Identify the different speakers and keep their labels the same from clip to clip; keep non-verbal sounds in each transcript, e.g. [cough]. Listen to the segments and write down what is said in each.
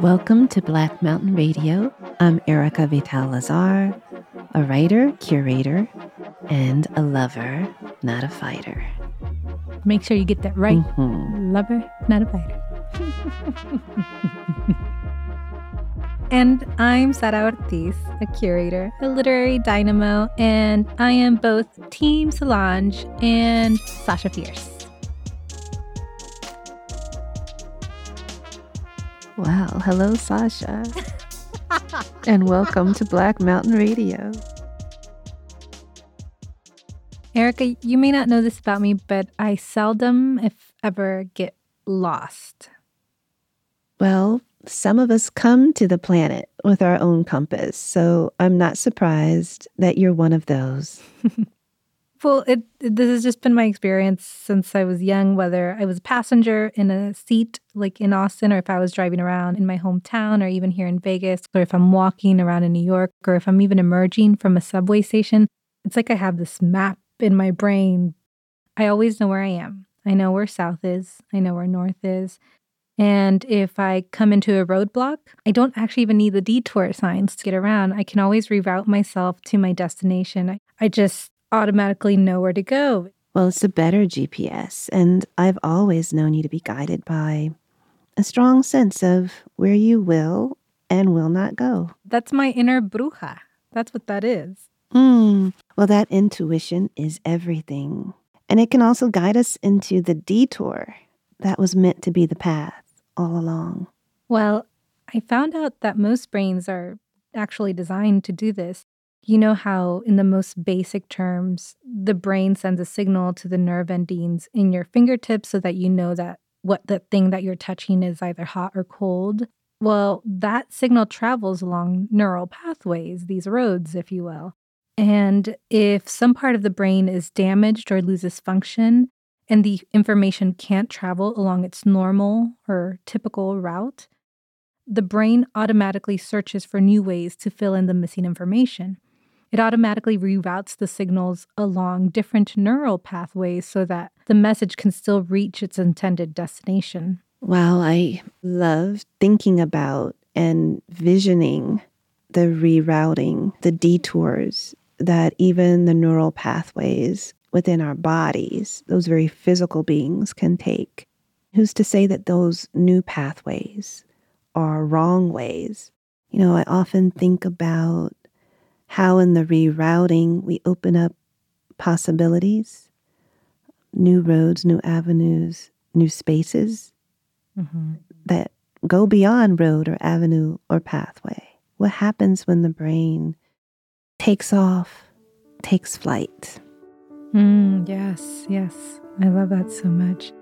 Speaker 1: Welcome to Black Mountain Radio. I'm Erica Vital Lazare, a writer, curator, and a lover, not a fighter.
Speaker 2: Make sure you get that right.
Speaker 1: Mhm.
Speaker 2: Lover, not a fighter. [laughs] and I'm Sara Ortiz, a curator, a literary dynamo, and I am both Team Solange and Sasha Fierce.
Speaker 1: Wow. Hello, Sasha. and welcome to Black Mountain Radio.
Speaker 2: Erica, you may not know this about me, but I seldom, if ever, get lost.
Speaker 1: Well, some of us come to the planet with our own compass, so I'm not surprised that you're one of those. [laughs]
Speaker 2: Well, it, this has just been my experience since I was young, whether I was a passenger in a seat like in Austin, or if I was driving around in my hometown, or even here in Vegas, or if I'm walking around in New York, or if I'm even emerging from a subway station. It's like I have this map in my brain. I always know where I am. I know where south is, I know where north is. And if I come into a roadblock, I don't actually even need the detour signs to get around. I can always reroute myself to my destination. I, just automatically know where to go.
Speaker 1: Well, it's a better GPS, and I've always known you to be guided by a strong sense of where you will and will not go.
Speaker 2: That's my inner bruja. That's what that is.
Speaker 1: Hmm. Well, that intuition is everything. And it can also guide us into the detour that was meant to be the path all along.
Speaker 2: Well, I found out that most brains are actually designed to do this. You know how, in the most basic terms, the brain sends a signal to the nerve endings in your fingertips so that you know that what the thing that you're touching is either hot or cold. Well, that signal travels along neural pathways, these roads, if you will. And if some part of the brain is damaged or loses function, and the information can't travel along its normal or typical route, the brain automatically searches for new ways to fill in the missing information. It automatically reroutes the signals along different neural pathways so that the message can still reach its intended destination.
Speaker 1: Wow, I love thinking about and visioning the rerouting, the detours that even the neural pathways within our bodies, those very physical beings, can take. Who's to say that those new pathways are wrong ways? You know, I often think about how in the rerouting we open up possibilities, new roads, new avenues, new spaces mm-hmm. that go beyond road or avenue or pathway. What happens when the brain takes off, takes flight?
Speaker 2: Mm, yes, yes. I love that so much.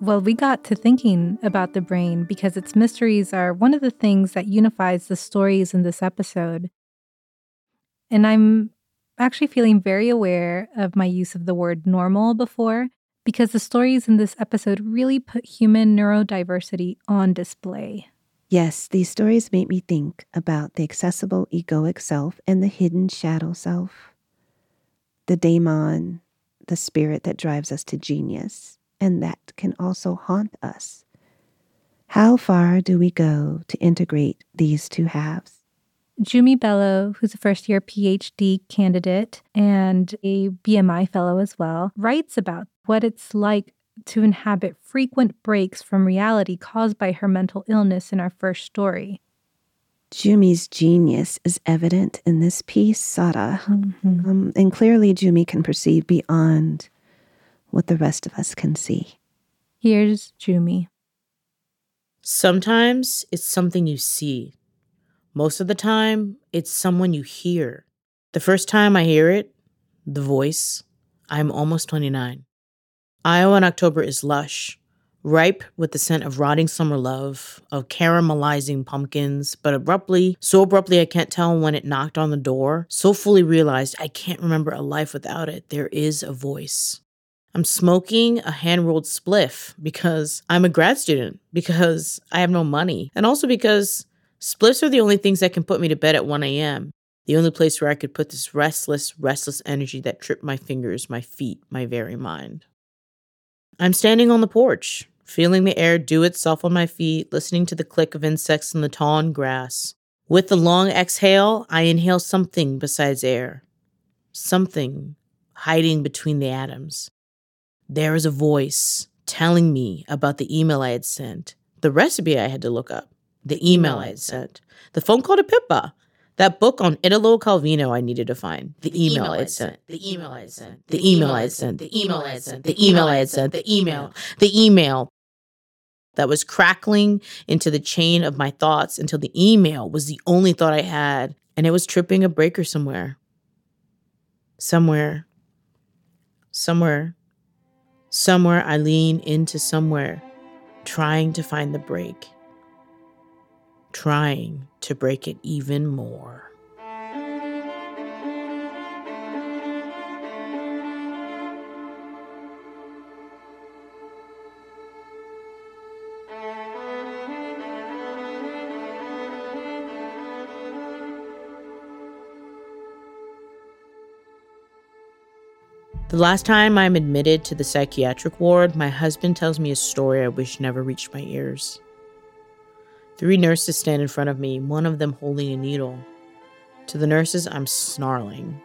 Speaker 2: Well, we got to thinking about the brain because its mysteries are one of the things that unifies the stories in this episode. And I'm actually feeling very aware of my use of the word normal before because the stories in this episode really put human neurodiversity on display.
Speaker 1: Yes, these stories make me think about the accessible egoic self and the hidden shadow self, the daemon, the spirit that drives us to genius, and that can also haunt us. How far do we go to integrate these two halves?
Speaker 2: Jumi Bello, who's a first year PhD candidate and a BMI fellow as well, writes about what it's like to inhabit frequent breaks from reality caused by her mental illness in our first story.
Speaker 1: Jumi's genius is evident in this piece, Sara. Um, and clearly, Jumi can perceive beyond what the rest of us can see.
Speaker 2: Here's Jumi.
Speaker 3: Sometimes it's something you see. Most of the time, it's someone you hear. The first time I hear it, the voice, I'm almost 29. Iowa in October is lush, ripe with the scent of rotting summer love, of caramelizing pumpkins, but abruptly, so abruptly I can't tell when it knocked on the door, so fully realized I can't remember a life without it. There is a voice. I'm smoking a hand rolled spliff because I'm a grad student, because I have no money, and also because spliffs are the only things that can put me to bed at 1 a.m. The only place where I could put this restless, restless energy that tripped my fingers, my feet, my very mind. I'm standing on the porch, feeling the air do itself on my feet, listening to the click of insects in the tall grass. With the long exhale, I inhale something besides air, something hiding between the atoms. There is a voice telling me about the email I had sent, the recipe I had to look up, the email I had sent, the phone call to Pippa, that book on Italo Calvino I needed to find. The, the email, email I sent. The email I sent. The email I sent. The email I sent. The email I sent. The email. The email that was crackling into the chain of my thoughts until the email was the only thought I had, and it was tripping a breaker somewhere. Somewhere. Somewhere. Somewhere I lean into somewhere, trying to find the break trying to break it even more. The last time I'm admitted to the psychiatric ward, my husband tells me a story I wish never reached my ears. Three nurses stand in front of me, one of them holding a needle. To the nurses, I'm snarling,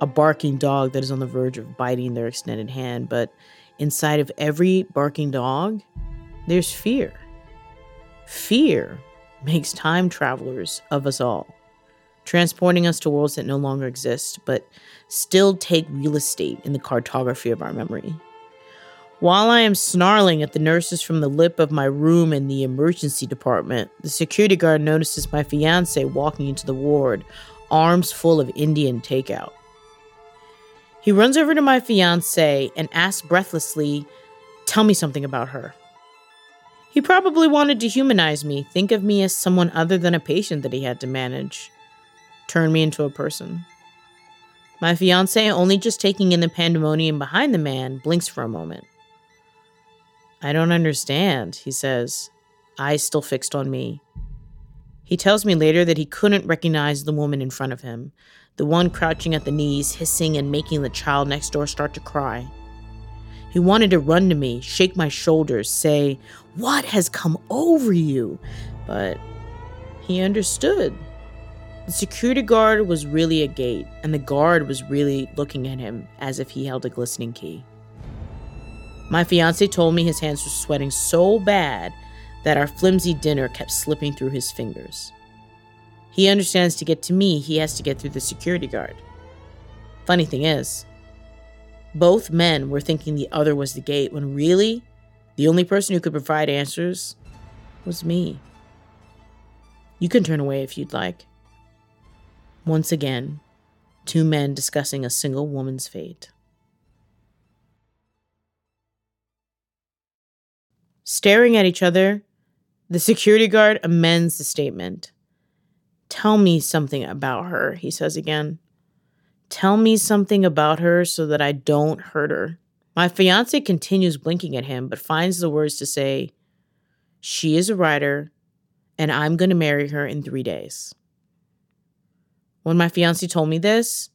Speaker 3: a barking dog that is on the verge of biting their extended hand. But inside of every barking dog, there's fear. Fear makes time travelers of us all, transporting us to worlds that no longer exist, but still take real estate in the cartography of our memory. While I am snarling at the nurses from the lip of my room in the emergency department, the security guard notices my fiance walking into the ward, arms full of Indian takeout. He runs over to my fiance and asks breathlessly, Tell me something about her. He probably wanted to humanize me, think of me as someone other than a patient that he had to manage, turn me into a person. My fiance, only just taking in the pandemonium behind the man, blinks for a moment. I don't understand, he says, eyes still fixed on me. He tells me later that he couldn't recognize the woman in front of him, the one crouching at the knees, hissing and making the child next door start to cry. He wanted to run to me, shake my shoulders, say, What has come over you? But he understood. The security guard was really a gate, and the guard was really looking at him as if he held a glistening key. My fiance told me his hands were sweating so bad that our flimsy dinner kept slipping through his fingers. He understands to get to me, he has to get through the security guard. Funny thing is, both men were thinking the other was the gate when really, the only person who could provide answers was me. You can turn away if you'd like. Once again, two men discussing a single woman's fate. Staring at each other, the security guard amends the statement. Tell me something about her, he says again. Tell me something about her so that I don't hurt her. My fiance continues blinking at him, but finds the words to say, She is a writer, and I'm going to marry her in three days. When my fiance told me this,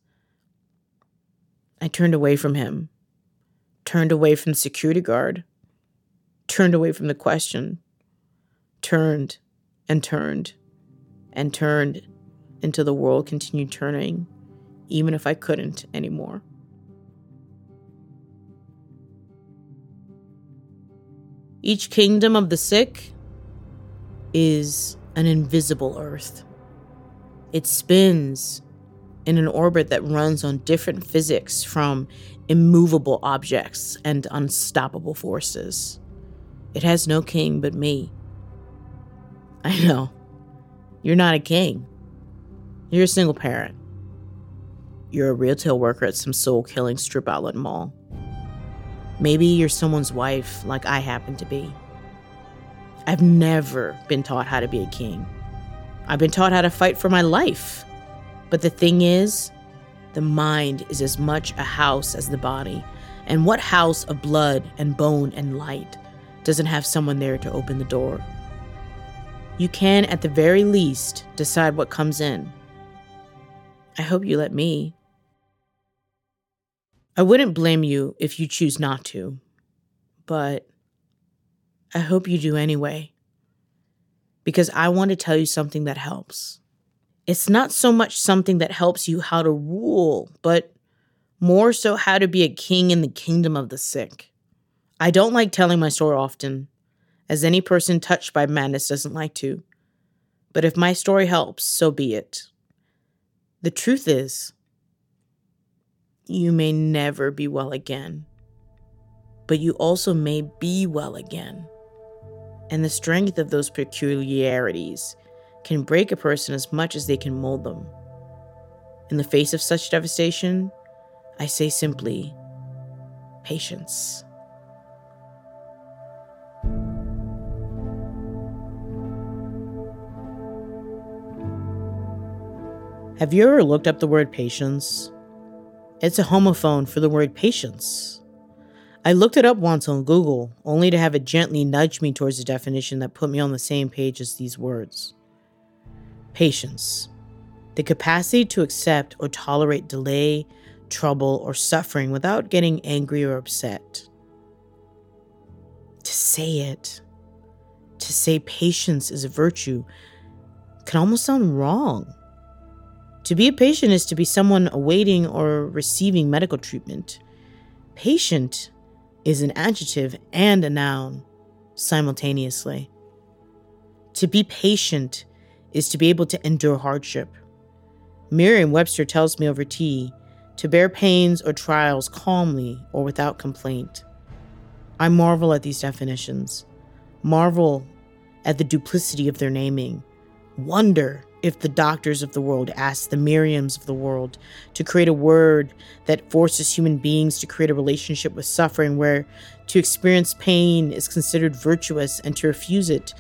Speaker 3: I turned away from him, turned away from the security guard, turned away from the question, turned and turned and turned until the world continued turning, even if I couldn't anymore. Each kingdom of the sick is an invisible earth. It spins in an orbit that runs on different physics from immovable objects and unstoppable forces. It has no king but me. I know. You're not a king. You're a single parent. You're a retail worker at some soul killing strip outlet mall. Maybe you're someone's wife, like I happen to be. I've never been taught how to be a king. I've been taught how to fight for my life. But the thing is, the mind is as much a house as the body. And what house of blood and bone and light doesn't have someone there to open the door. You can, at the very least, decide what comes in. I hope you let me. I wouldn't blame you if you choose not to, but I hope you do anyway. Because I want to tell you something that helps. It's not so much something that helps you how to rule, but more so how to be a king in the kingdom of the sick. I don't like telling my story often, as any person touched by madness doesn't like to. But if my story helps, so be it. The truth is, you may never be well again, but you also may be well again. And the strength of those peculiarities can break a person as much as they can mold them. In the face of such devastation, I say simply, patience. Have you ever looked up the word patience? It's a homophone for the word patience. I looked it up once on Google, only to have it gently nudge me towards a definition that put me on the same page as these words. Patience. The capacity to accept or tolerate delay, trouble, or suffering without getting angry or upset. To say it, to say patience is a virtue, can almost sound wrong. To be a patient is to be someone awaiting or receiving medical treatment. Patient is an adjective and a noun simultaneously. To be patient is to be able to endure hardship. Merriam Webster tells me over tea to bear pains or trials calmly or without complaint. I marvel at these definitions, marvel at the duplicity of their naming, wonder if the doctors of the world ask the Merriams of the world to create a word that forces human beings to create a relationship with suffering where to experience pain is considered virtuous and to refuse it,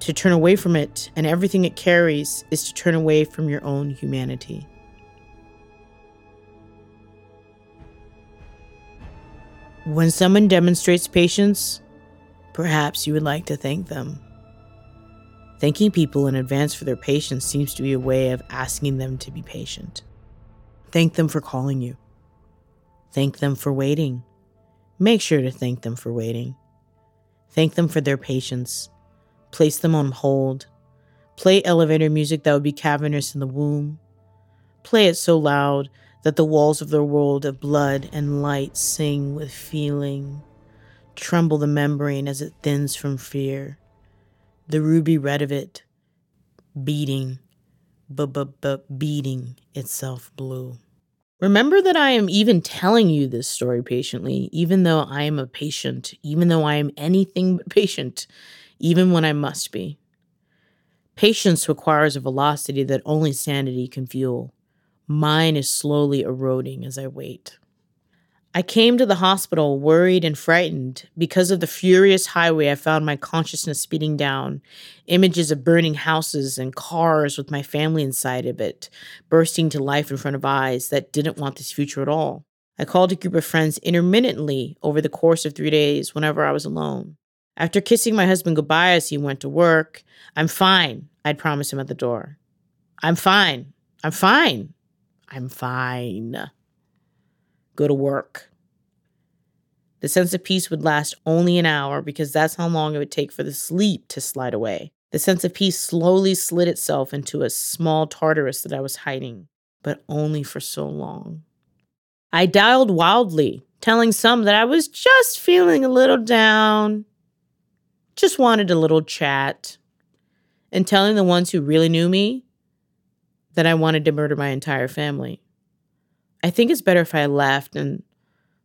Speaker 3: to turn away from it and everything it carries is to turn away from your own humanity. When someone demonstrates patience, perhaps you would like to thank them. Thanking people in advance for their patience seems to be a way of asking them to be patient. Thank them for calling you. Thank them for waiting. Make sure to thank them for waiting. Thank them for their patience. Place them on hold. Play elevator music that would be cavernous in the womb. Play it so loud that the walls of their world of blood and light sing with feeling. Tremble the membrane as it thins from fear the ruby red of it beating, but but but beating itself blue. Remember that I am even telling you this story patiently, even though I am a patient, even though I am anything but patient, even when I must be. Patience requires a velocity that only sanity can fuel. Mine is slowly eroding as I wait. I came to the hospital worried and frightened because of the furious highway I found my consciousness speeding down. Images of burning houses and cars with my family inside of it, bursting to life in front of eyes that didn't want this future at all. I called a group of friends intermittently over the course of three days whenever I was alone. After kissing my husband goodbye as he went to work, I'm fine, I'd promise him at the door. I'm fine. I'm fine. I'm fine go to work. The sense of peace would last only an hour because that's how long it would take for the sleep to slide away. The sense of peace slowly slid itself into a small Tartarus that I was hiding, but only for so long. I dialed wildly, telling some that I was just feeling a little down, just wanted a little chat, and telling the ones who really knew me that I wanted to murder my entire family. I think it's better if I left and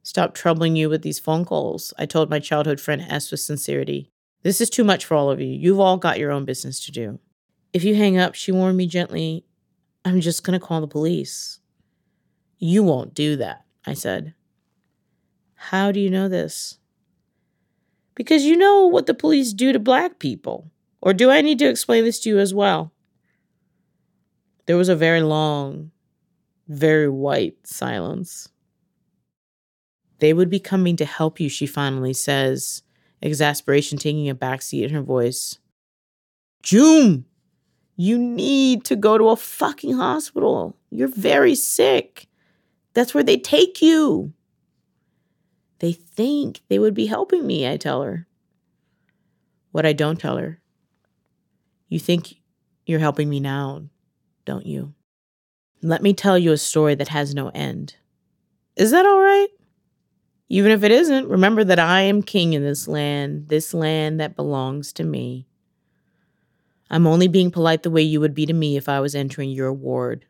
Speaker 3: stopped troubling you with these phone calls, I told my childhood friend S with sincerity. This is too much for all of you. You've all got your own business to do. If you hang up, she warned me gently, I'm just going to call the police. You won't do that, I said. How do you know this? Because you know what the police do to black people. Or do I need to explain this to you as well? There was a very long, very white silence. They would be coming to help you, she finally says, exasperation taking a backseat in her voice. June! You need to go to a fucking hospital. You're very sick. That's where they take you. They think they would be helping me, I tell her. What I don't tell her. You think you're helping me now, don't you? Let me tell you a story that has no end. Is that all right? Even if it isn't, remember that I am king in this land, this land that belongs to me. I'm only being polite the way you would be to me if I was entering your ward.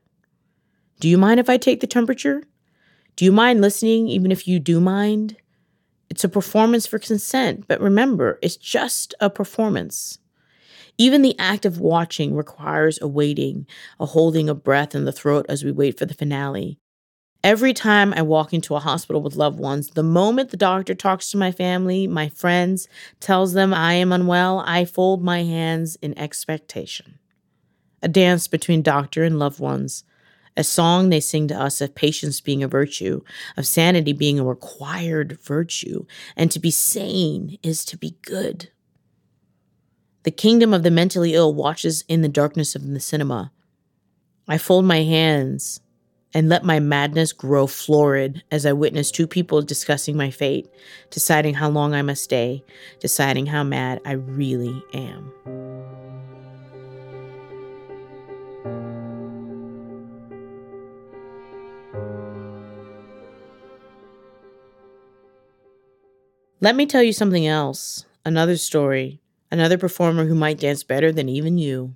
Speaker 3: Do you mind if I take the temperature? Do you mind listening, even if you do mind? It's a performance for consent, but remember, it's just a performance. Even the act of watching requires a waiting, a holding of breath in the throat as we wait for the finale. Every time I walk into a hospital with loved ones, the moment the doctor talks to my family, my friends, tells them I am unwell, I fold my hands in expectation. A dance between doctor and loved ones, a song they sing to us of patience being a virtue, of sanity being a required virtue, and to be sane is to be good. The kingdom of the mentally ill watches in the darkness of the cinema. I fold my hands and let my madness grow florid as I witness two people discussing my fate, deciding how long I must stay, deciding how mad I really am. Let me tell you something else, another story, another performer who might dance better than even you.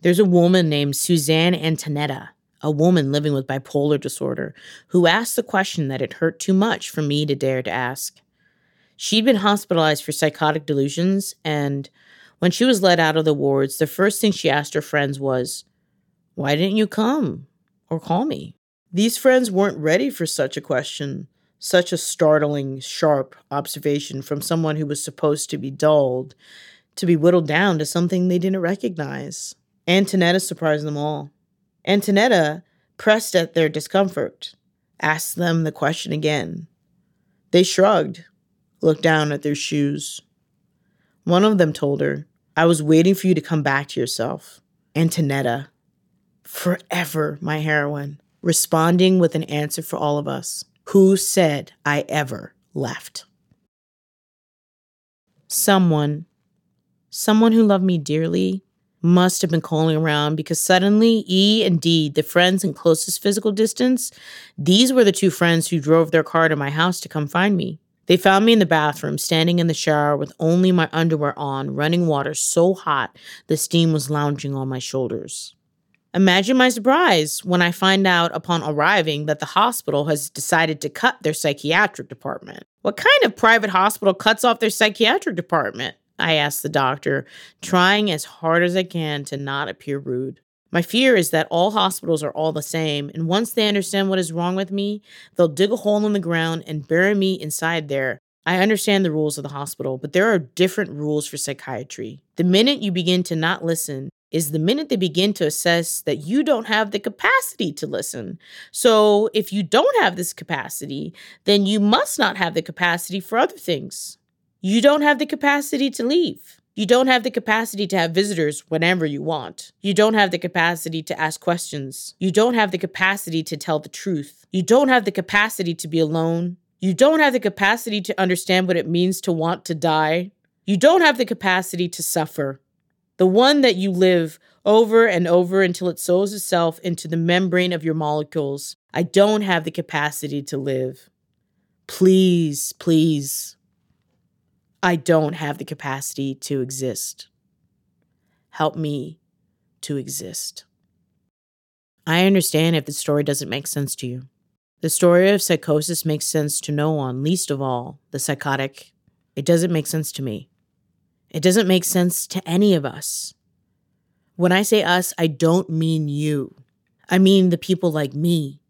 Speaker 3: There's a woman named Suzanne Antonetta a woman living with bipolar disorder, who asked the question that it hurt too much for me to dare to ask. She'd been hospitalized for psychotic delusions, and when she was let out of the wards, the first thing she asked her friends was, Why didn't you come or call me? These friends weren't ready for such a question, such a startling, sharp observation from someone who was supposed to be dulled, to be whittled down to something they didn't recognize. Antonetta surprised them all. Antonetta pressed at their discomfort, asked them the question again. They shrugged, looked down at their shoes. One of them told her, I was waiting for you to come back to yourself. Antonetta, forever my heroine, responding with an answer for all of us. Who said I ever left? Someone, someone who loved me dearly, must have been calling around because suddenly E and D, the friends in closest physical distance, these were the two friends who drove their car to my house to come find me. They found me in the bathroom, standing in the shower with only my underwear on, running water so hot the steam was lounging on my shoulders. Imagine my surprise when I find out upon arriving that the hospital has decided to cut their psychiatric department. What kind of private hospital cuts off their psychiatric department? I asked the doctor, trying as hard as I can to not appear rude. My fear is that all hospitals are all the same, and once they understand what is wrong with me, they'll dig a hole in the ground and bury me inside there. I understand the rules of the hospital, but there are different rules for psychiatry. The minute you begin to not listen is the minute they begin to assess that you don't have the capacity to listen. So, if you don't have this capacity, then you must not have the capacity for other things. You don't have the capacity to leave. You don't have the capacity to have visitors whenever you want. You don't have the capacity to ask questions. You don't have the capacity to tell the truth. You don't have the capacity to be alone. You don't have the capacity to understand what it means to want to die. You don't have the capacity to suffer. The one that you live over and over until it sews itself into the membrane of your molecules. I don't have the capacity to live. Please, please, I don't have the capacity to exist. Help me to exist. I understand if the story doesn't make sense to you. The story of psychosis makes sense to no one, least of all the psychotic. It doesn't make sense to me. It doesn't make sense to any of us. When I say us, I don't mean you. I mean the people like me,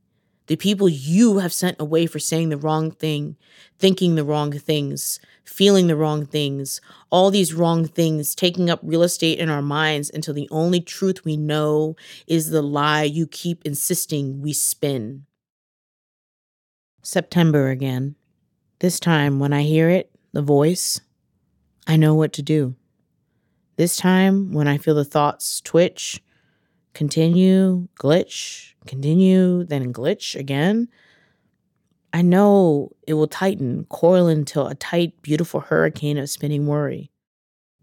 Speaker 3: the people you have sent away for saying the wrong thing, thinking the wrong things, feeling the wrong things, all these wrong things taking up real estate in our minds until the only truth we know is the lie you keep insisting we spin. September again. This time, when I hear it, the voice, I know what to do. This time, when I feel the thoughts twitch, continue, glitch, continue, then glitch again, I know it will tighten, coil into a tight, beautiful hurricane of spinning worry.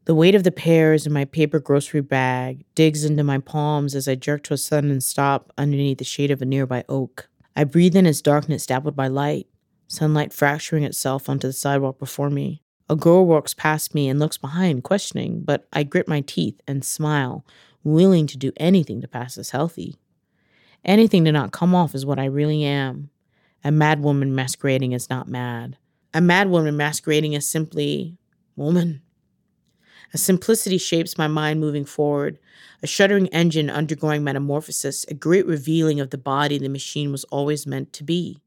Speaker 3: The weight of the pears in my paper grocery bag digs into my palms as I jerk to a sudden stop underneath the shade of a nearby oak. I breathe in its darkness dappled by light, sunlight fracturing itself onto the sidewalk before me. A girl walks past me and looks behind, questioning, but I grit my teeth and smile, willing to do anything to pass as healthy. Anything to not come off as what I really am a mad woman masquerading as not mad. A mad woman masquerading as simply woman. A simplicity shapes my mind moving forward, a shuddering engine undergoing metamorphosis, a great revealing of the body the machine was always meant to be.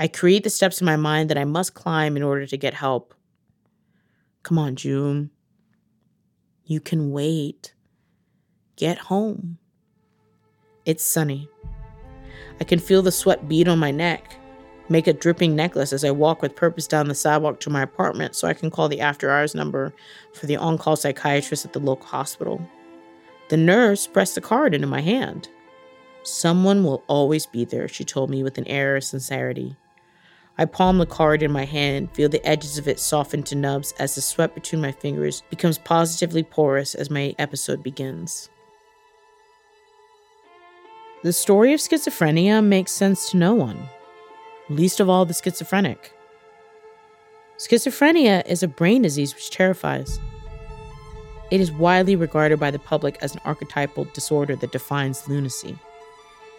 Speaker 3: I create the steps in my mind that I must climb in order to get help. Come on, June. You can wait. Get home. It's sunny. I can feel the sweat bead on my neck, make a dripping necklace as I walk with purpose down the sidewalk to my apartment so I can call the after hours number for the on call psychiatrist at the local hospital. The nurse pressed the card into my hand. Someone will always be there, she told me with an air of sincerity. I palm the card in my hand, feel the edges of it soften to nubs as the sweat between my fingers becomes positively porous as my episode begins. The story of schizophrenia makes sense to no one, least of all the schizophrenic. Schizophrenia is a brain disease which terrifies. It is widely regarded by the public as an archetypal disorder that defines lunacy.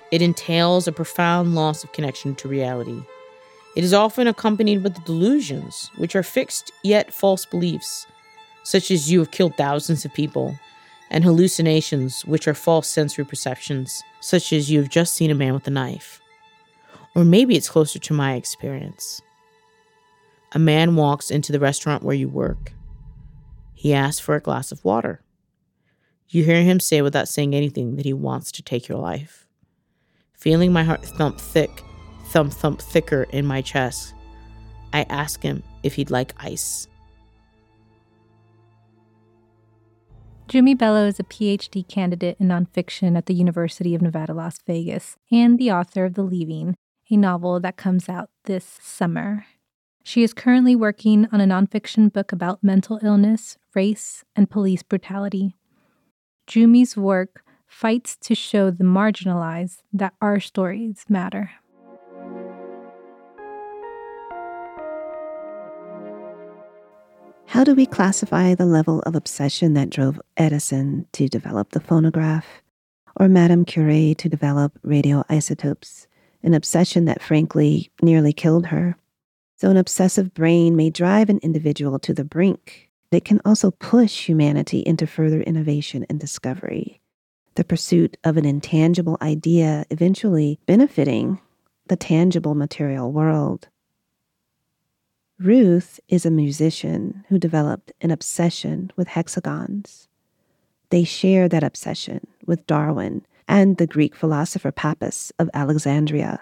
Speaker 3: It entails a profound loss of connection to reality it is often accompanied with delusions, which are fixed yet false beliefs, such as you have killed thousands of people, and hallucinations, which are false sensory perceptions, such as you have just seen a man with a knife. Or maybe it's closer to my experience. A man walks into the restaurant where you work. He asks for a glass of water. You hear him say without saying anything that he wants to take your life. Feeling my heart thump thick, thump thump thicker in my chest. I ask him if he'd like ice.
Speaker 2: Jumi Bello is a PhD candidate in nonfiction at the University of Nevada, Las Vegas, and the author of The Leaving, a novel that comes out this summer. She is currently working on a nonfiction book about mental illness, race, and police brutality. Jumi's work fights to show the marginalized that our stories matter.
Speaker 1: How do we classify the level of obsession that drove Edison to develop the phonograph, or Madame Curie to develop radioisotopes, an obsession that frankly nearly killed her? So, an obsessive brain may drive an individual to the brink. but It can also push humanity into further innovation and discovery, the pursuit of an intangible idea eventually benefiting the tangible material world. Ruth is a musician who developed an obsession with hexagons. They share that obsession with Darwin and the Greek philosopher Pappus of Alexandria.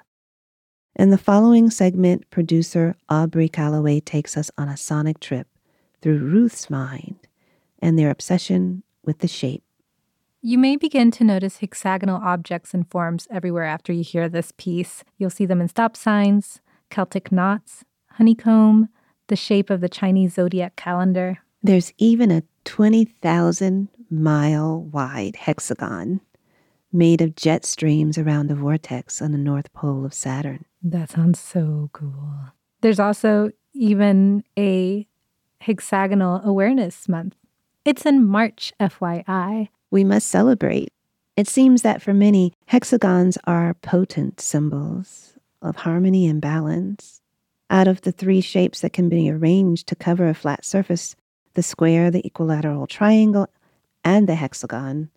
Speaker 1: In the following segment, producer Aubrey Calloway takes us on a sonic trip through Ruth's mind and their obsession with the shape.
Speaker 2: You may begin to notice hexagonal objects and forms everywhere after you hear this piece. You'll see them in stop signs, Celtic knots, honeycomb, the shape of the Chinese zodiac calendar.
Speaker 1: There's even a 20,000 mile wide hexagon made of jet streams around a vortex on the North Pole of Saturn.
Speaker 2: That sounds so cool. There's also even a hexagonal awareness month. It's in March, FYI.
Speaker 1: We must celebrate. It seems that for many, hexagons are potent symbols of harmony and balance. Out of the three shapes that can be arranged to cover a flat surface the square, the equilateral triangle, and the hexagon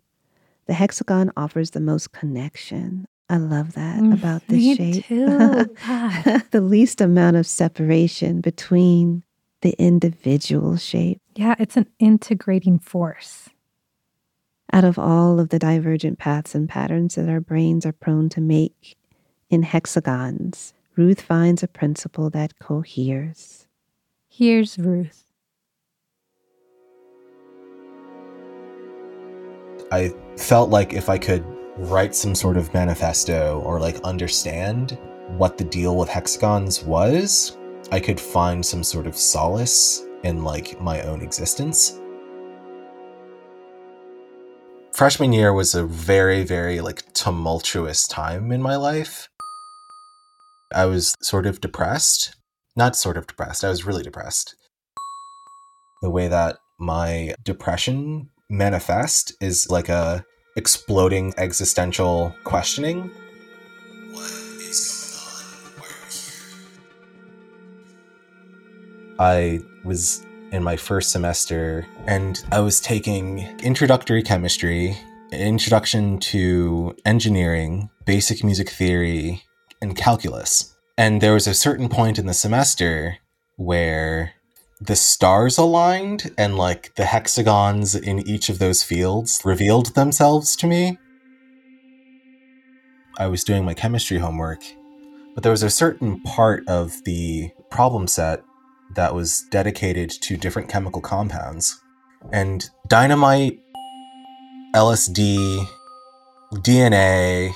Speaker 1: the hexagon offers the most connection. I love that mm, about this
Speaker 2: Me
Speaker 1: shape.
Speaker 2: Too. [laughs]
Speaker 1: the least amount of separation between the individual shape.
Speaker 2: Yeah, it's an integrating force.
Speaker 1: Out of all of the divergent paths and patterns that our brains are prone to make in hexagons, Ruth finds a principle that coheres.
Speaker 2: Here's Ruth.
Speaker 4: I felt like if I could write some sort of manifesto or like understand what the deal with hexagons was, I could find some sort of solace in like my own existence. Freshman year was a very, very like tumultuous time in my life. I was sort of depressed. Not sort of depressed, I was really depressed. The way that my depression manifest is like a exploding existential questioning. What is going on? Why are here? I was in my first semester and I was taking introductory chemistry, introduction to engineering, basic music theory, and calculus. And there was a certain point in the semester where the stars aligned and like the hexagons in each of those fields revealed themselves to me. I was doing my chemistry homework, but there was a certain part of the problem set that was dedicated to different chemical compounds. And dynamite, LSD, DNA,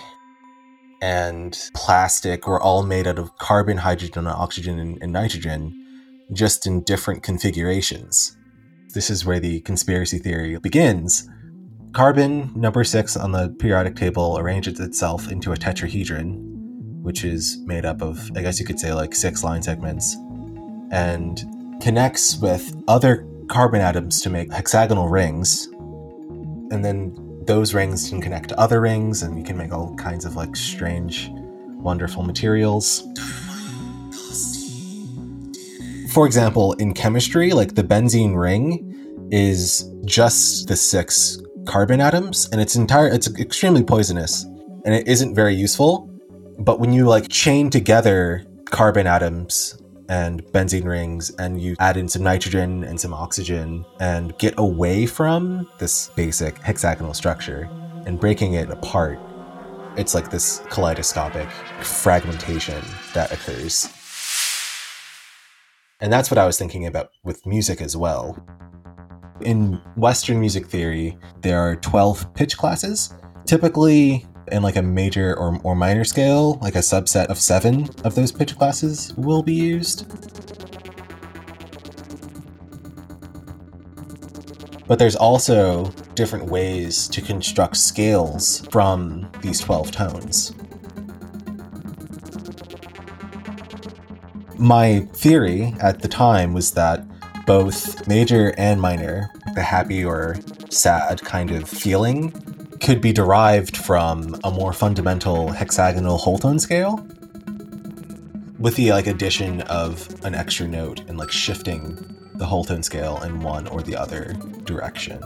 Speaker 4: and plastic were all made out of carbon, hydrogen, oxygen, and, and nitrogen just in different configurations. This is where the conspiracy theory begins. Carbon, number six on the periodic table, arranges itself into a tetrahedron, which is made up of, I guess you could say, like six line segments, and connects with other carbon atoms to make hexagonal rings. And then those rings can connect to other rings, and you can make all kinds of like strange, wonderful materials for example, in chemistry, like the benzene ring is just the six carbon atoms, and it's entire it's extremely poisonous, and it isn't very useful. But when you like chain together carbon atoms and benzene rings and you add in some nitrogen and some oxygen and get away from this basic hexagonal structure and breaking it apart, it's like this kaleidoscopic fragmentation that occurs. And that's what I was thinking about with music as well. In Western music theory, there are 12 pitch classes. Typically, in like a major or, or minor scale, like a subset of seven of those pitch classes will be used. But there's also different ways to construct scales from these 12 tones. My theory at the time was that both major and minor, the happy or sad kind of feeling, could be derived from a more fundamental hexagonal whole tone scale with the like addition of an extra note and like shifting the whole tone scale in one or the other direction.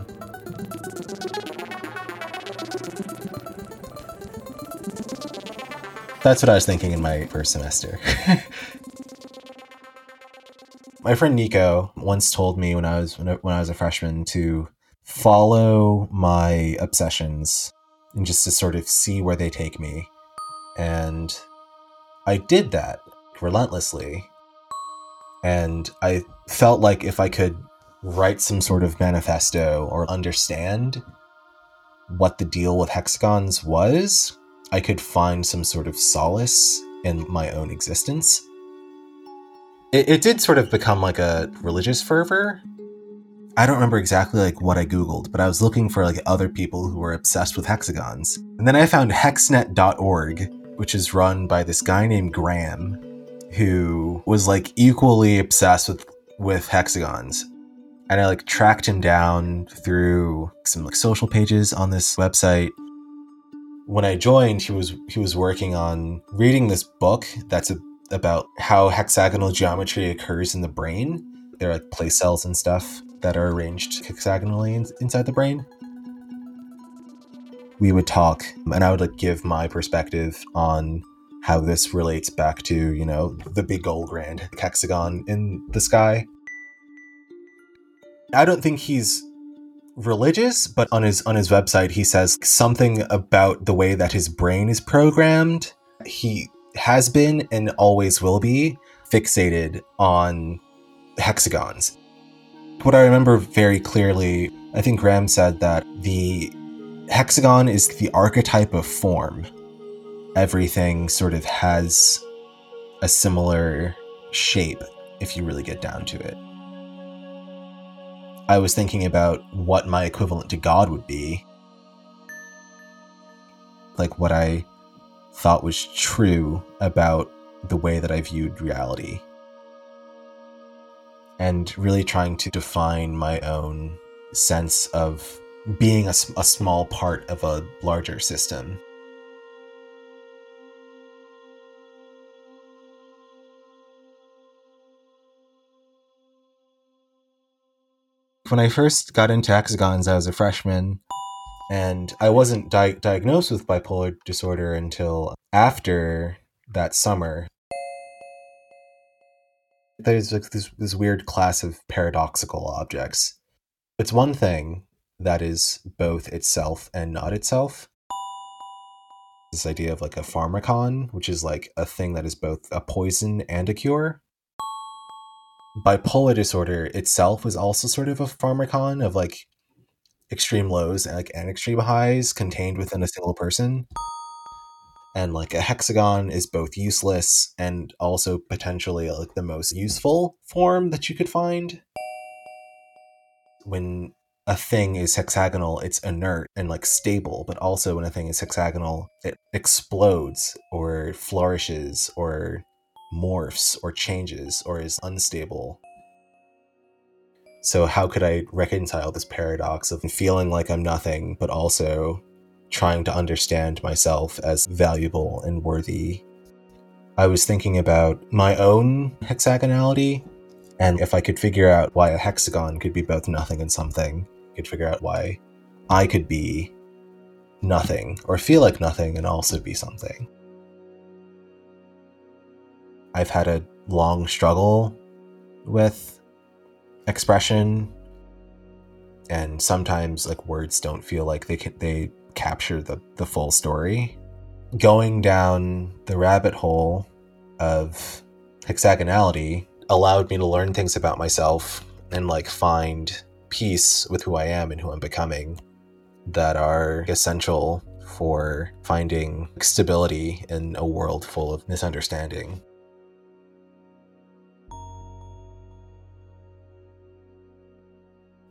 Speaker 4: That's what I was thinking in my first semester. [laughs] My friend Nico once told me when I was when I, was a freshman to follow my obsessions and just to sort of see where they take me. And I did that relentlessly. And I felt like if I could write some sort of manifesto or understand what the deal with hexagons was, I could find some sort of solace in my own existence it, it did sort of become like a religious fervor. I don't remember exactly like what I googled, but I was looking for like other people who were obsessed with hexagons. And then I found hexnet.org, which is run by this guy named Graham who was like equally obsessed with with hexagons. And I like tracked him down through some like social pages on this website. When I joined, he was he was working on reading this book that's a about how hexagonal geometry occurs in the brain. There are like place cells and stuff that are arranged hexagonally in- inside the brain. We would talk, and I would like give my perspective on how this relates back to you know the big gold grand hexagon in the sky. I don't think he's religious, but on his on his website he says something about the way that his brain is programmed. He has been and always will be fixated on hexagons. What I remember very clearly, I think Graham said that the hexagon is the archetype of form. Everything sort of has a similar shape if you really get down to it. I was thinking about what my equivalent to God would be. Like what I thought was true about the way that I viewed reality. And really trying to define my own sense of being a, a small part of a larger system. When I first got into hexagons, I was a freshman, and I wasn't di- diagnosed with bipolar disorder until after that summer. There's like this, this weird class of paradoxical objects. It's one thing that is both itself and not itself. This idea of like a pharmacon, which is like a thing that is both a poison and a cure. Bipolar disorder itself was also sort of a pharmacon of like extreme lows and like and extreme highs contained within a single person. And like a hexagon is both useless and also potentially like the most useful form that you could find. When a thing is hexagonal, it's inert and like stable, but also when a thing is hexagonal, it explodes or flourishes or morphs or changes or is unstable. So, how could I reconcile this paradox of feeling like I'm nothing, but also trying to understand myself as valuable and worthy? I was thinking about my own hexagonality, and if I could figure out why a hexagon could be both nothing and something, I could figure out why I could be nothing or feel like nothing and also be something. I've had a long struggle with expression and sometimes like words don't feel like they can they capture the the full story going down the rabbit hole of hexagonality allowed me to learn things about myself and like find peace with who I am and who I'm becoming that are essential for finding stability in a world full of misunderstanding.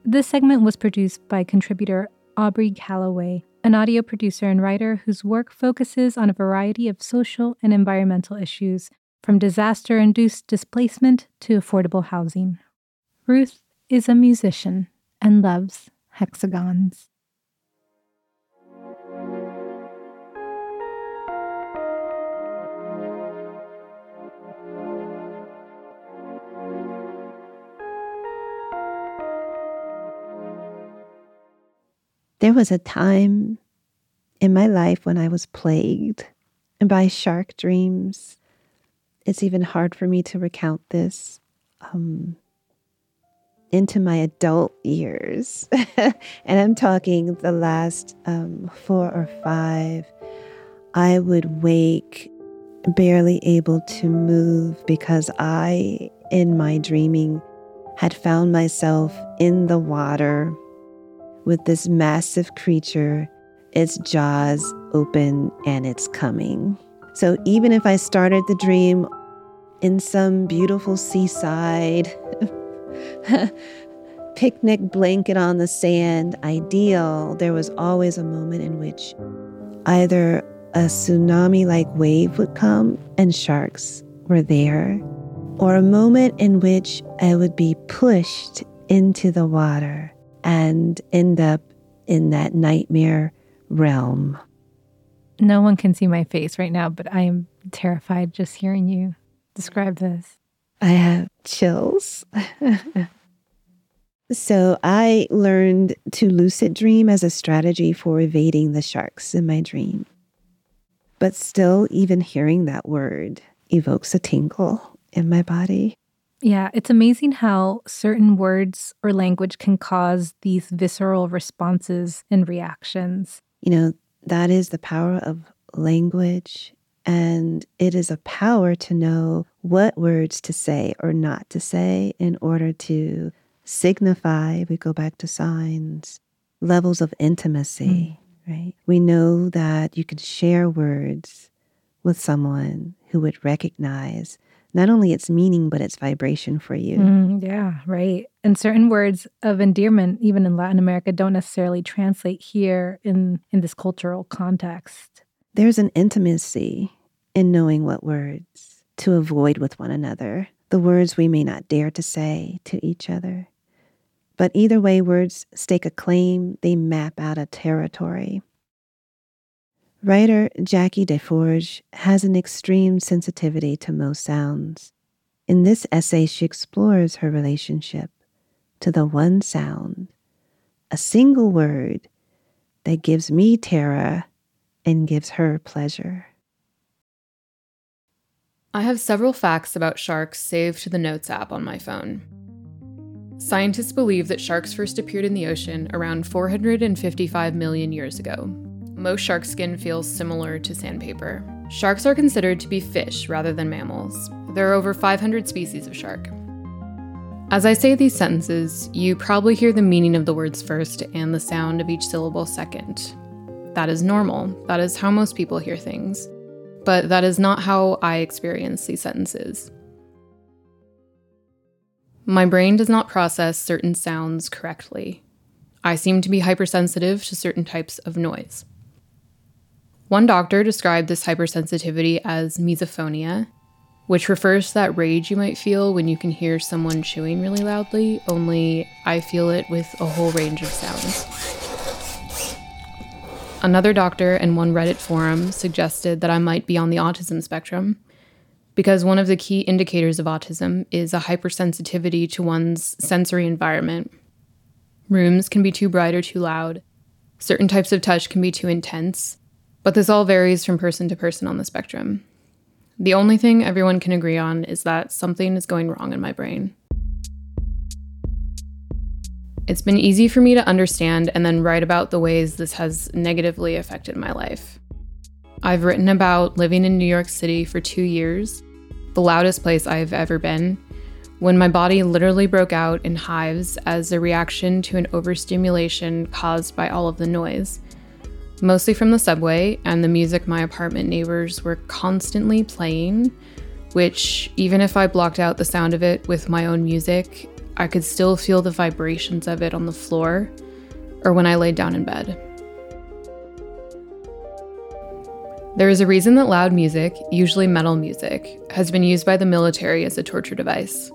Speaker 2: This segment was produced by contributor Aubrey Calloway, an audio producer and writer whose work focuses on a variety of social and environmental issues, from disaster induced displacement to affordable housing. Ruth is a musician and loves hexagons.
Speaker 1: There was a time in my life when I was plagued by shark dreams. It's even hard for me to recount this um, into my adult years. [laughs] and I'm talking the last um, four or five. I would wake barely able to move because I, in my dreaming, had found myself in the water with this massive creature, its jaws open and it's coming. So even if I started the dream in some beautiful seaside, [laughs] picnic blanket on the sand, ideal, there was always a moment in which either a tsunami like wave would come and sharks were there, or a moment in which I would be pushed into the water and end up in that nightmare realm.
Speaker 2: No one can see my face right now, but I am terrified just hearing you describe this.
Speaker 1: I have chills. [laughs] so I learned to lucid dream as a strategy for evading the sharks in my dream. But still, even hearing that word evokes a tingle in my body.
Speaker 2: Yeah, it's amazing how certain words or language can cause these visceral responses and reactions.
Speaker 1: You know, that is the power of language. And it is a power to know what words to say or not to say in order to signify, we go back to signs, levels of intimacy, mm. right? We know that you could share words with someone who would recognize not only its meaning, but its vibration for you.
Speaker 2: Mm, yeah, right. And certain words of endearment, even in Latin America, don't necessarily translate here in, in this cultural context.
Speaker 1: There's an intimacy in knowing what words to avoid with one another, the words we may not dare to say to each other. But either way, words stake a claim, they map out a territory. Writer Jackie Deforge has an extreme sensitivity to most sounds. In this essay, she explores her relationship to the one sound, a single word that gives me terror and gives her pleasure.
Speaker 5: I have several facts about sharks saved to the Notes app on my phone. Scientists believe that sharks first appeared in the ocean around 455 million years ago, most shark skin feels similar to sandpaper. Sharks are considered to be fish rather than mammals. There are over 500 species of shark. As I say these sentences, you probably hear the meaning of the words first and the sound of each syllable second. That is normal. That is how most people hear things. But that is not how I experience these sentences. My brain does not process certain sounds correctly. I seem to be hypersensitive to certain types of noise. One doctor described this hypersensitivity as misophonia, which refers to that rage you might feel when you can hear someone chewing really loudly, only I feel it with a whole range of sounds. Another doctor in one Reddit forum suggested that I might be on the autism spectrum because one of the key indicators of autism is a hypersensitivity to one's sensory environment. Rooms can be too bright or too loud, certain types of touch can be too intense, but this all varies from person to person on the spectrum. The only thing everyone can agree on is that something is going wrong in my brain. It's been easy for me to understand and then write about the ways this has negatively affected my life. I've written about living in New York City for two years, the loudest place I've ever been, when my body literally broke out in hives as a reaction to an overstimulation caused by all of the noise mostly from the subway and the music my apartment neighbors were constantly playing, which, even if I blocked out the sound of it with my own music, I could still feel the vibrations of it on the floor or when I laid down in bed. There is a reason that loud music, usually metal music, has been used by the military as a torture device.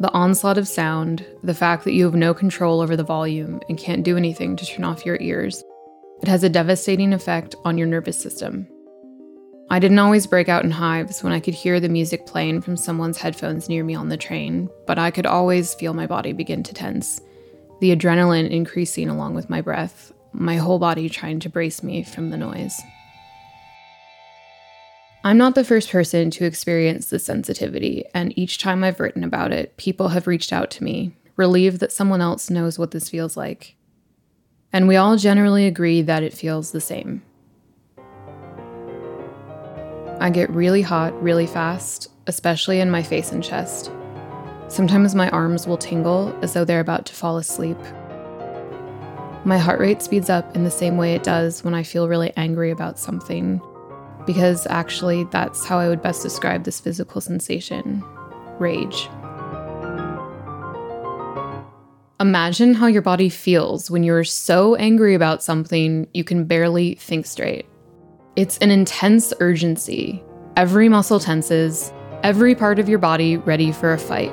Speaker 5: The onslaught of sound, the fact that you have no control over the volume and can't do anything to turn off your ears, it has a devastating effect on your nervous system. I didn't always break out in hives when I could hear the music playing from someone's headphones near me on the train, but I could always feel my body begin to tense, the adrenaline increasing along with my breath, my whole body trying to brace me from the noise. I'm not the first person to experience this sensitivity, and each time I've written about it, people have reached out to me, relieved that someone else knows what this feels like and we all generally agree that it feels the same. I get really hot really fast, especially in my face and chest. Sometimes my arms will tingle as though they're about to fall asleep. My heart rate speeds up in the same way it does when I feel really angry about something, because actually, that's how I would best describe this physical sensation rage. Imagine how your body feels when you're so angry about something you can barely think straight. It's an intense urgency. Every muscle tenses, every part of your body ready for a fight.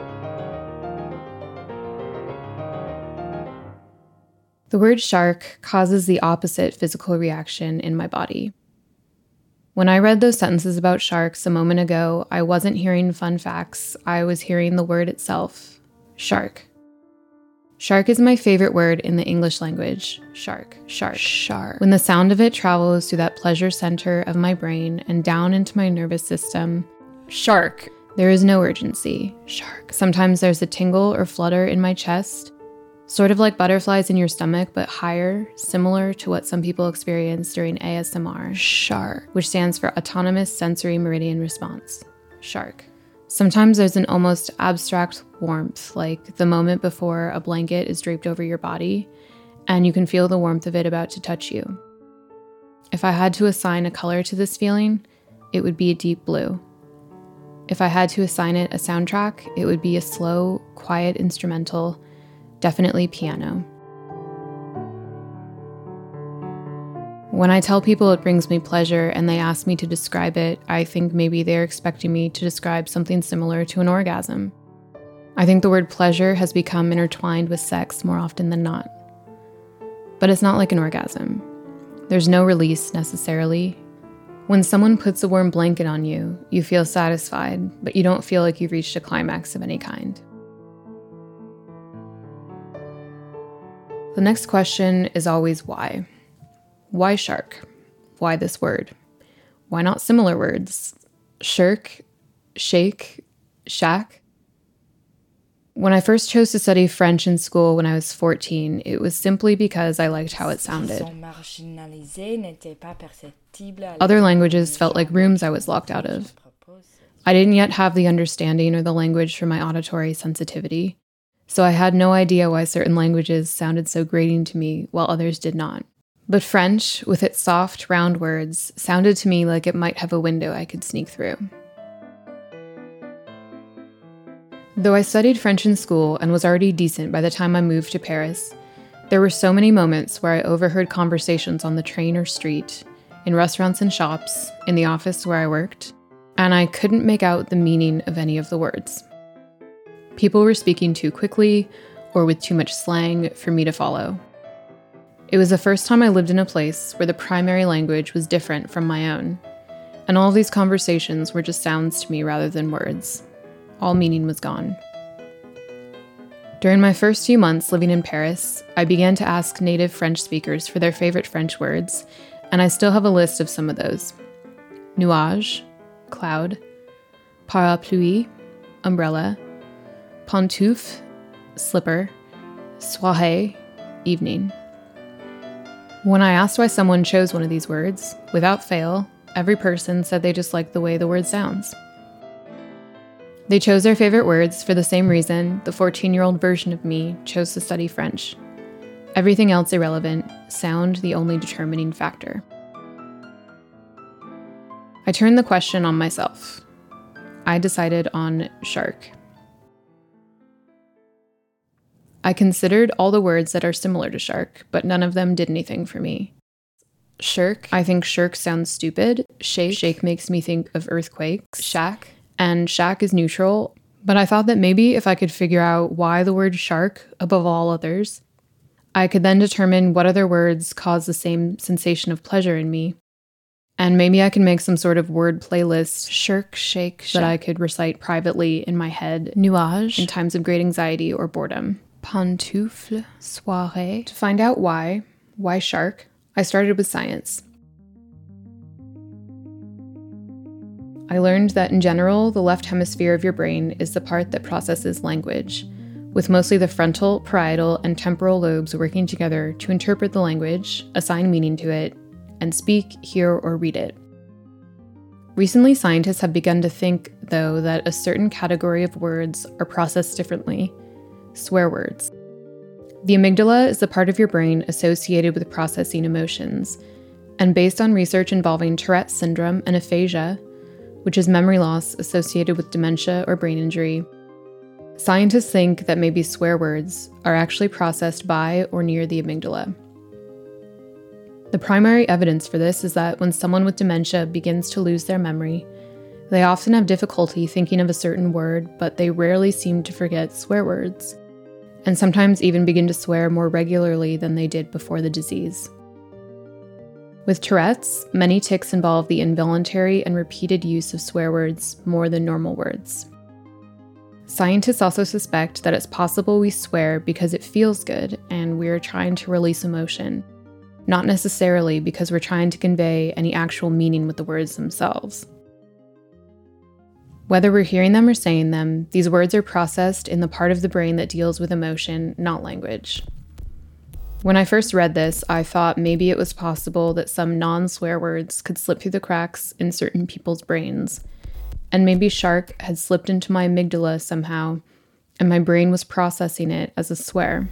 Speaker 5: The word shark causes the opposite physical reaction in my body. When I read those sentences about sharks a moment ago, I wasn't hearing fun facts, I was hearing the word itself shark. Shark is my favorite word in the English language. Shark, shark,
Speaker 3: shark.
Speaker 5: When the sound of it travels through that pleasure center of my brain and down into my nervous system, shark, there is no urgency. Shark. Sometimes there's a tingle or flutter in my chest, sort of like butterflies in your stomach, but higher, similar to what some people experience during ASMR.
Speaker 3: Shark,
Speaker 5: which stands for Autonomous Sensory Meridian Response. Shark. Sometimes there's an almost abstract warmth, like the moment before a blanket is draped over your body, and you can feel the warmth of it about to touch you. If I had to assign a color to this feeling, it would be a deep blue. If I had to assign it a soundtrack, it would be a slow, quiet instrumental, definitely piano. When I tell people it brings me pleasure and they ask me to describe it, I think maybe they're expecting me to describe something similar to an orgasm. I think the word pleasure has become intertwined with sex more often than not. But it's not like an orgasm. There's no release necessarily. When someone puts a warm blanket on you, you feel satisfied, but you don't feel like you've reached a climax of any kind. The next question is always why. Why shark? Why this word? Why not similar words? Shirk, shake, shack? When I first chose to study French in school when I was 14, it was simply because I liked how it sounded. Other languages felt like rooms I was locked out of. I didn't yet have the understanding or the language for my auditory sensitivity, so I had no idea why certain languages sounded so grating to me while others did not. But French, with its soft, round words, sounded to me like it might have a window I could sneak through. Though I studied French in school and was already decent by the time I moved to Paris, there were so many moments where I overheard conversations on the train or street, in restaurants and shops, in the office where I worked, and I couldn't make out the meaning of any of the words. People were speaking too quickly or with too much slang for me to follow. It was the first time I lived in a place where the primary language was different from my own, and all these conversations were just sounds to me rather than words. All meaning was gone. During my first few months living in Paris, I began to ask native French speakers for their favorite French words, and I still have a list of some of those nuage, cloud, parapluie, umbrella, pantoufle, slipper, soirée, evening. When I asked why someone chose one of these words, without fail, every person said they just liked the way the word sounds. They chose their favorite words for the same reason the 14 year old version of me chose to study French. Everything else irrelevant, sound the only determining factor. I turned the question on myself. I decided on shark. I considered all the words that are similar to shark, but none of them did anything for me. Shirk, I think shirk sounds stupid. Shake, shake makes me think of earthquakes. Shack, and shack is neutral, but I thought that maybe if I could figure out why the word shark above all others, I could then determine what other words cause the same sensation of pleasure in me. And maybe I can make some sort of word playlist, shirk, shake, that I could recite privately in my head, nuage, in times of great anxiety or boredom pantoufle, soirée. To find out why, why shark, I started with science. I learned that in general, the left hemisphere of your brain is the part that processes language, with mostly the frontal, parietal, and temporal lobes working together to interpret the language, assign meaning to it, and speak, hear, or read it. Recently, scientists have begun to think, though, that a certain category of words are processed differently swear words. The amygdala is the part of your brain associated with processing emotions, and based on research involving Tourette's syndrome and aphasia, which is memory loss associated with dementia or brain injury, scientists think that maybe swear words are actually processed by or near the amygdala. The primary evidence for this is that when someone with dementia begins to lose their memory, they often have difficulty thinking of a certain word, but they rarely seem to forget swear words and sometimes even begin to swear more regularly than they did before the disease. With Tourette's, many tics involve the involuntary and repeated use of swear words more than normal words. Scientists also suspect that it's possible we swear because it feels good and we're trying to release emotion, not necessarily because we're trying to convey any actual meaning with the words themselves. Whether we're hearing them or saying them, these words are processed in the part of the brain that deals with emotion, not language. When I first read this, I thought maybe it was possible that some non swear words could slip through the cracks in certain people's brains. And maybe shark had slipped into my amygdala somehow, and my brain was processing it as a swear.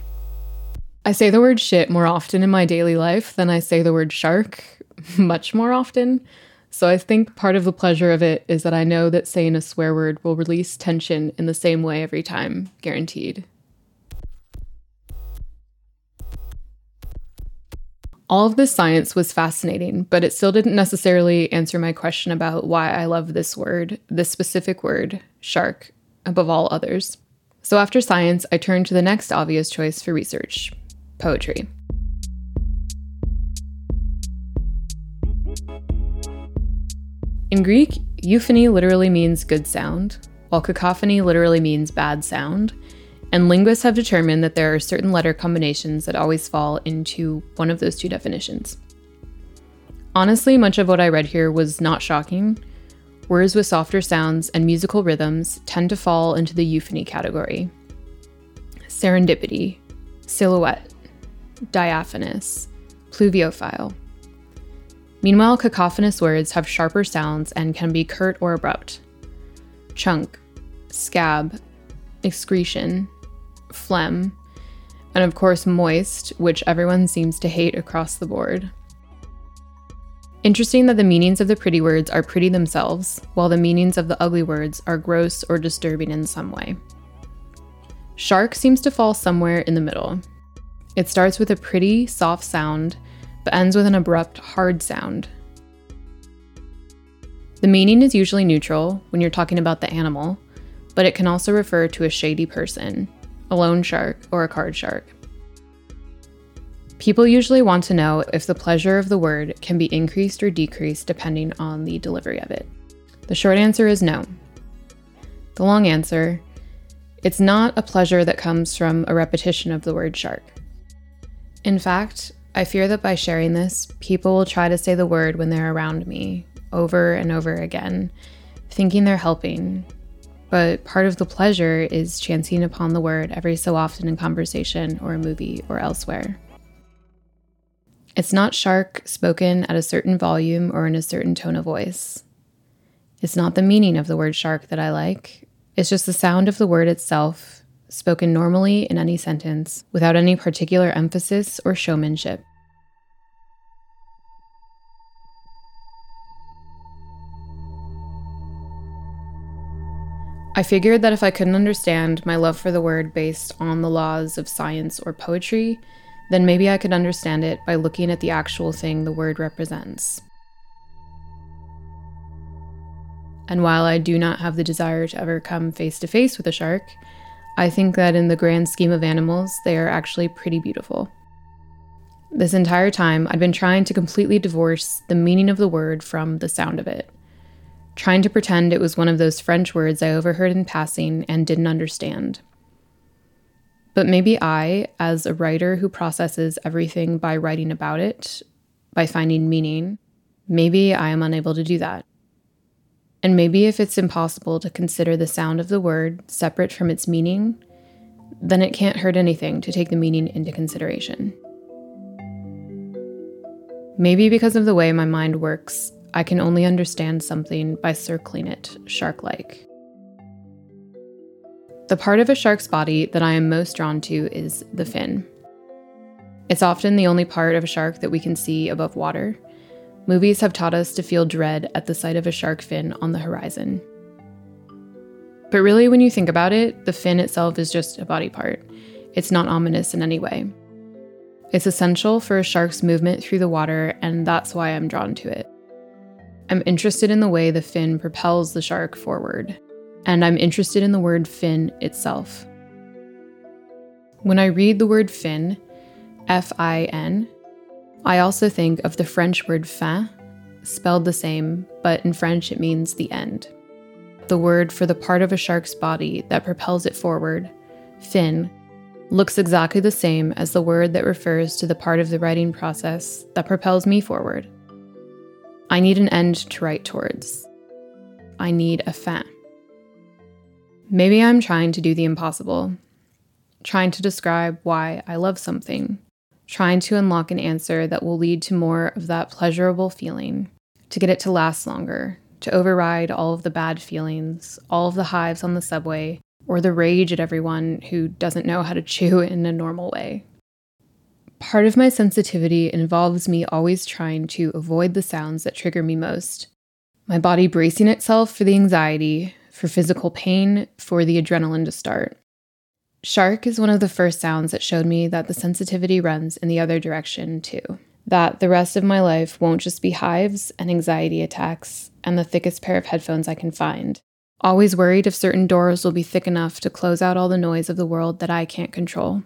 Speaker 5: I say the word shit more often in my daily life than I say the word shark, [laughs] much more often. So I think part of the pleasure of it is that I know that saying a swear word will release tension in the same way every time, guaranteed. All of this science was fascinating, but it still didn't necessarily answer my question about why I love this word, this specific word, shark, above all others. So after science, I turned to the next obvious choice for research poetry. In Greek, euphony literally means good sound, while cacophony literally means bad sound, and linguists have determined that there are certain letter combinations that always fall into one of those two definitions. Honestly, much of what I read here was not shocking. Words with softer sounds and musical rhythms tend to fall into the euphony category. Serendipity, silhouette, diaphanous, pluviophile. Meanwhile, cacophonous words have sharper sounds and can be curt or abrupt. Chunk, scab, excretion, phlegm, and of course, moist, which everyone seems to hate across the board. Interesting that the meanings of the pretty words are pretty themselves, while the meanings of the ugly words are gross or disturbing in some way. Shark seems to fall somewhere in the middle. It starts with a pretty, soft sound but ends with an abrupt, hard sound. The meaning is usually neutral when you're talking about the animal, but it can also refer to a shady person, a loan shark, or a card shark. People usually want to know if the pleasure of the word can be increased or decreased depending on the delivery of it. The short answer is no. The long answer it's not a pleasure that comes from a repetition of the word shark. In fact, I fear that by sharing this, people will try to say the word when they're around me over and over again, thinking they're helping. But part of the pleasure is chancing upon the word every so often in conversation or a movie or elsewhere. It's not shark spoken at a certain volume or in a certain tone of voice. It's not the meaning of the word shark that I like. It's just the sound of the word itself, spoken normally in any sentence, without any particular emphasis or showmanship. I figured that if I couldn't understand my love for the word based on the laws of science or poetry, then maybe I could understand it by looking at the actual thing the word represents. And while I do not have the desire to ever come face to face with a shark, I think that in the grand scheme of animals, they are actually pretty beautiful. This entire time, I'd been trying to completely divorce the meaning of the word from the sound of it trying to pretend it was one of those French words I overheard in passing and didn't understand. But maybe I, as a writer who processes everything by writing about it, by finding meaning, maybe I am unable to do that. And maybe if it's impossible to consider the sound of the word separate from its meaning, then it can't hurt anything to take the meaning into consideration. Maybe because of the way my mind works, I can only understand something by circling it shark like. The part of a shark's body that I am most drawn to is the fin. It's often the only part of a shark that we can see above water. Movies have taught us to feel dread at the sight of a shark fin on the horizon. But really, when you think about it, the fin itself is just a body part. It's not ominous in any way. It's essential for a shark's movement through the water, and that's why I'm drawn to it. I'm interested in the way the fin propels the shark forward, and I'm interested in the word fin itself. When I read the word fin, F I N, I also think of the French word fin, spelled the same, but in French it means the end. The word for the part of a shark's body that propels it forward, fin, looks exactly the same as the word that refers to the part of the writing process that propels me forward. I need an end to write towards. I need a fin. Maybe I'm trying to do the impossible, trying to describe why I love something, trying to unlock an answer that will lead to more of that pleasurable feeling, to get it to last longer, to override all of the bad feelings, all of the hives on the subway, or the rage at everyone who doesn't know how to chew [laughs] in a normal way. Part of my sensitivity involves me always trying to avoid the sounds that trigger me most. My body bracing itself for the anxiety, for physical pain, for the adrenaline to start. Shark is one of the first sounds that showed me that the sensitivity runs in the other direction, too. That the rest of my life won't just be hives and anxiety attacks and the thickest pair of headphones I can find. Always worried if certain doors will be thick enough to close out all the noise of the world that I can't control.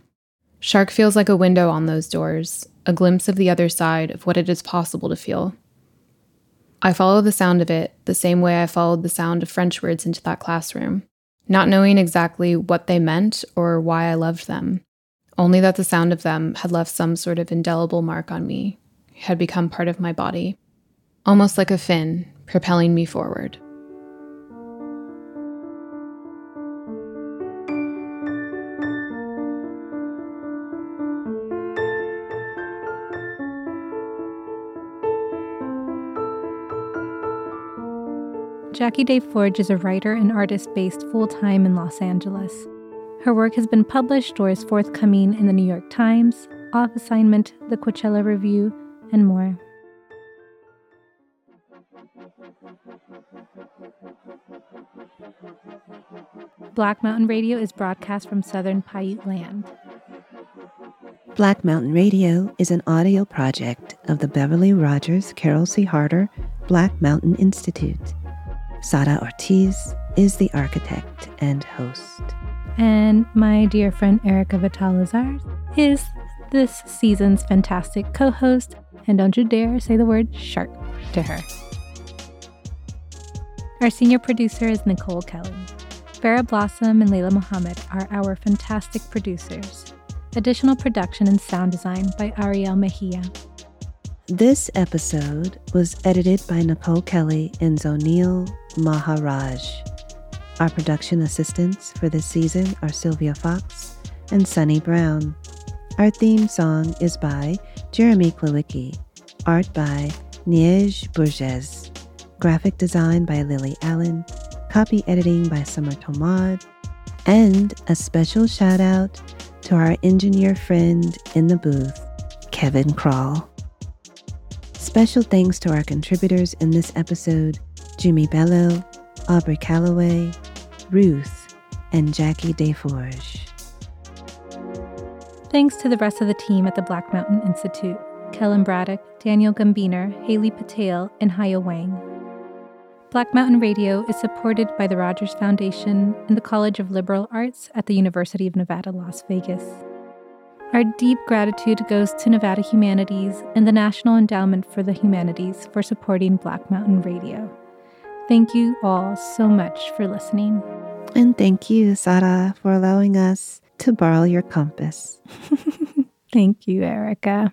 Speaker 5: Shark feels like a window on those doors, a glimpse of the other side of what it is possible to feel. I follow the sound of it the same way I followed the sound of French words into that classroom not knowing exactly what they meant or why I loved them, only that the sound of them had left some sort of indelible mark on me, had become part of my body, almost like a fin propelling me forward.
Speaker 2: Jackie DeForge is a writer and artist based full time in Los Angeles. Her work has been published or is forthcoming in the New York Times, Off Assignment, the Coachella Review, and more. Black Mountain Radio is broadcast from southern Paiute land.
Speaker 1: Black Mountain Radio is an audio project of the Beverly Rogers Carol C. Harter Black Mountain Institute. Sara Ortiz is the architect and host.
Speaker 2: And my dear friend Erica Vital-Lazare is this season's fantastic co host. And don't you dare say the word shark to her. Our senior producer is Nicole Kelly. Farah Blossom and Layla Mohammed are our fantastic producers. Additional production and sound design by Ariel Mejia.
Speaker 1: This episode was edited by Nicole Kelly and Zoneil Maharaj. Our production assistants for this season are Sylvia Fox and Sunny Brown. Our theme song is by Jeremy Klawicki, art by Niej Burgess, graphic design by Lily Allen, copy editing by Summer Tomad, and a special shout out to our engineer friend in the booth, Kevin Crawl. Special thanks to our contributors in this episode Jimmy Bello, Aubrey Calloway, Ruth, and Jackie DeForge.
Speaker 2: Thanks to the rest of the team at the Black Mountain Institute Kellen Braddock, Daniel Gambiner, Haley Patel, and Haya Wang. Black Mountain Radio is supported by the Rogers Foundation and the College of Liberal Arts at the University of Nevada, Las Vegas. Our deep gratitude goes to Nevada Humanities and the National Endowment for the Humanities for supporting Black Mountain Radio. Thank you all so much for listening.
Speaker 1: And thank you, Sara, for allowing us to borrow your compass. [laughs]
Speaker 2: thank you, Erica.